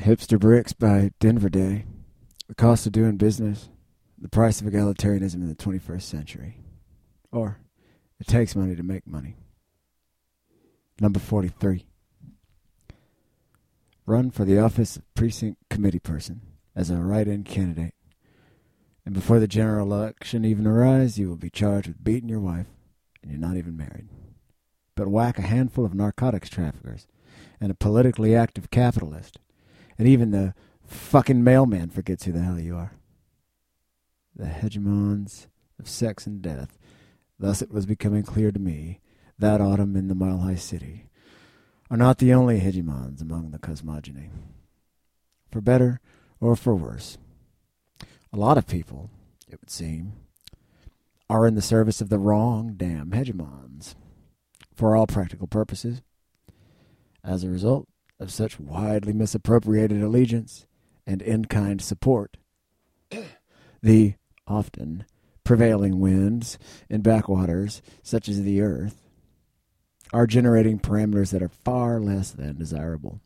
Hipster Bricks by Denver Day. The cost of doing business. The price of egalitarianism in the 21st century. Or, it takes money to make money. Number 43. Run for the office of precinct committee person as a write-in candidate. And before the general election even arrives, you will be charged with beating your wife, and you're not even married. But whack a handful of narcotics traffickers and a politically active capitalist, and even the fucking mailman forgets who the hell you are. The hegemons of sex and death. Thus it was becoming clear to me, that autumn in the Mile High City, are not the only hegemons among the cosmogony. For better or for worse, a lot of people, it would seem, are in the service of the wrong damn hegemons, for all practical purposes. As a result of such widely misappropriated allegiance and in-kind support, the often prevailing winds in backwaters such as the earth are generating parameters that are far less than desirable.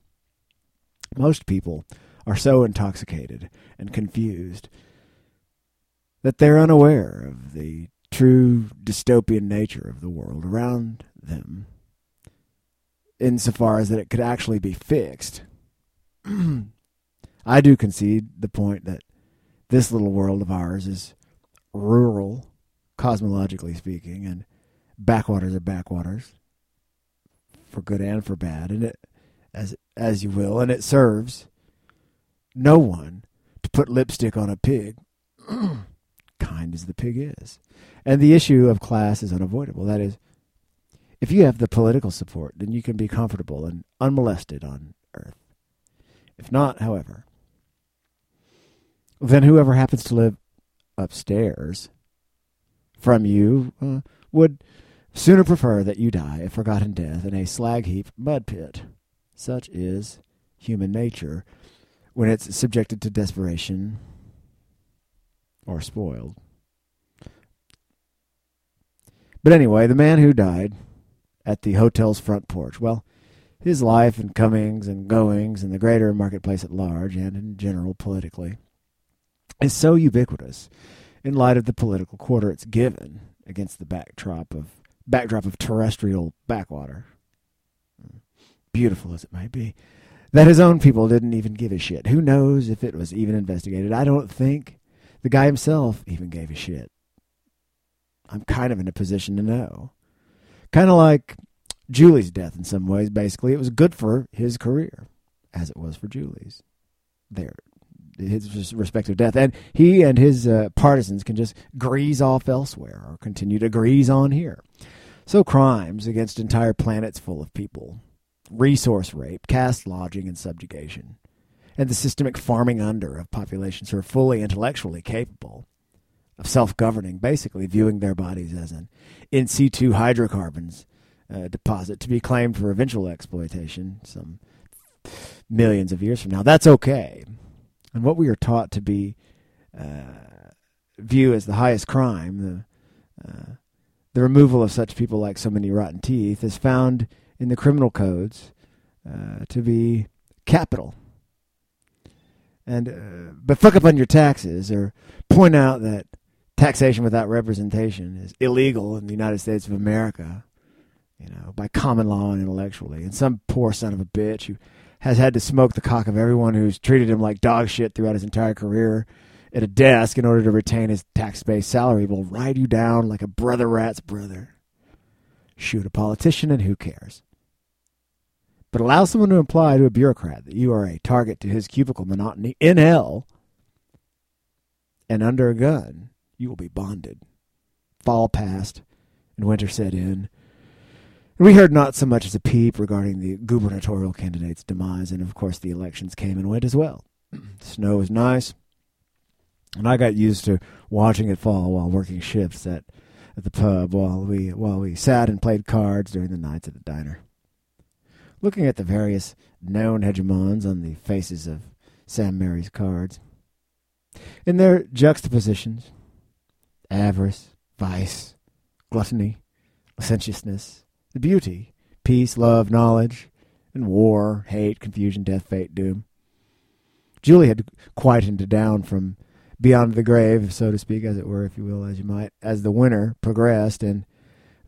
Most people are so intoxicated and confused that they're unaware of the true dystopian nature of the world around them insofar as that it could actually be fixed. I do concede the point that this little world of ours is rural, cosmologically speaking, and backwaters are backwaters for good and for bad, and it as as you will, and it serves no one to put lipstick on a pig, kind as the pig is. And the issue of class is unavoidable. That is, if you have the political support, then you can be comfortable and unmolested on earth. If not, however, then whoever happens to live upstairs from you uh, would sooner prefer that you die a forgotten death in a slag heap mud pit. Such is human nature when it's subjected to desperation or spoiled. But anyway, the man who died at the hotel's front porch, well, his life and comings and goings in the greater marketplace at large and in general politically is so ubiquitous in light of the political quarter it's given against the backdrop of backdrop of terrestrial backwater. Beautiful as it might be, that his own people didn't even give a shit. Who knows if it was even investigated? I don't think the guy himself even gave a shit. I'm kind of in a position to know. Kind of like Julie's death in some ways, basically. It was good for his career, as it was for Julie's. There, his respective death. And he and his uh, partisans can just grease off elsewhere or continue to grease on here. So crimes against entire planets full of people, resource rape, caste lodging and subjugation, and the systemic farming under of populations who are fully intellectually capable of self-governing, basically viewing their bodies as an in situ hydrocarbons uh, deposit to be claimed for eventual exploitation some millions of years from now. That's okay. And what we are taught to be uh, view as the highest crime, the uh, the removal of such people like so many rotten teeth, is found in the criminal codes uh, to be capital. And uh, but fuck up on your taxes or point out that taxation without representation is illegal in the United States of America, you know, by common law and intellectually. And some poor son of a bitch who has had to smoke the cock of everyone who's treated him like dog shit throughout his entire career at a desk in order to retain his tax-based salary will ride you down like a brother rat's brother. Shoot a politician and who cares? But allow someone to imply to a bureaucrat that you are a target to his cubicle monotony in hell and under a gun you will be bonded. Fall passed, and winter set in. We heard not so much as a peep regarding the gubernatorial candidate's demise, and of course the elections came and went as well. Snow was nice, and I got used to watching it fall while working shifts at at the pub while we while we sat and played cards during the nights at the diner. Looking at the various known hegemons on the faces of Sam Mary's cards. In their juxtapositions, avarice, vice, gluttony, licentiousness, the beauty, peace, love, knowledge, and war, hate, confusion, death, fate, doom. Julie had quietened down from beyond the grave, so to speak, as it were, if you will, as you might, as the winter progressed, and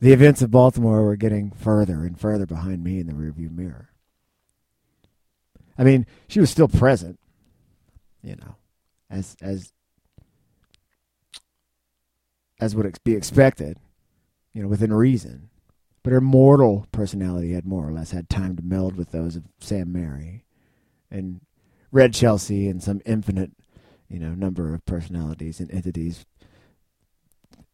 the events of Baltimore were getting further and further behind me in the rearview mirror. I mean, she was still present, you know, as as as would be expected, you know, within reason. But her mortal personality had more or less had time to meld with those of Sam Mary and Red Chelsea and some infinite, you know, number of personalities and entities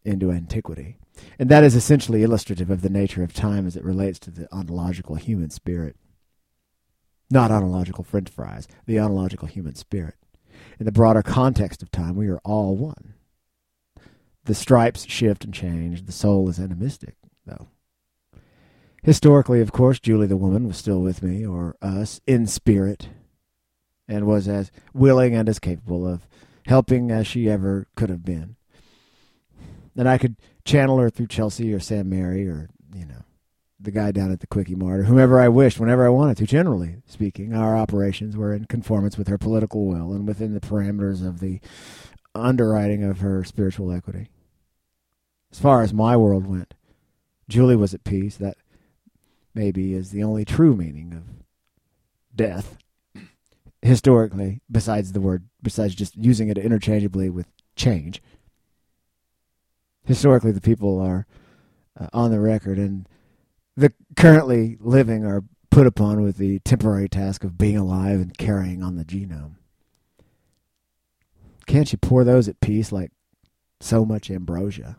into antiquity. And that is essentially illustrative of the nature of time as it relates to the ontological human spirit. Not ontological french fries, the ontological human spirit. In the broader context of time, we are all one. The stripes shift and change. The soul is animistic, though. Historically, of course, Julie the woman was still with me, or us, in spirit, and was as willing and as capable of helping as she ever could have been. And I could channel her through Chelsea or Sam Mary or, you know, the guy down at the Quickie Mart or whomever I wished, whenever I wanted to. Generally speaking, our operations were in conformance with her political will and within the parameters of the underwriting of her spiritual equity. As far as my world went, Julie was at peace. That maybe is the only true meaning of death historically, besides the word, besides just using it interchangeably with change. Historically, the people are uh, on the record, and the currently living are put upon with the temporary task of being alive and carrying on the genome. Can't you pour those at peace like so much ambrosia?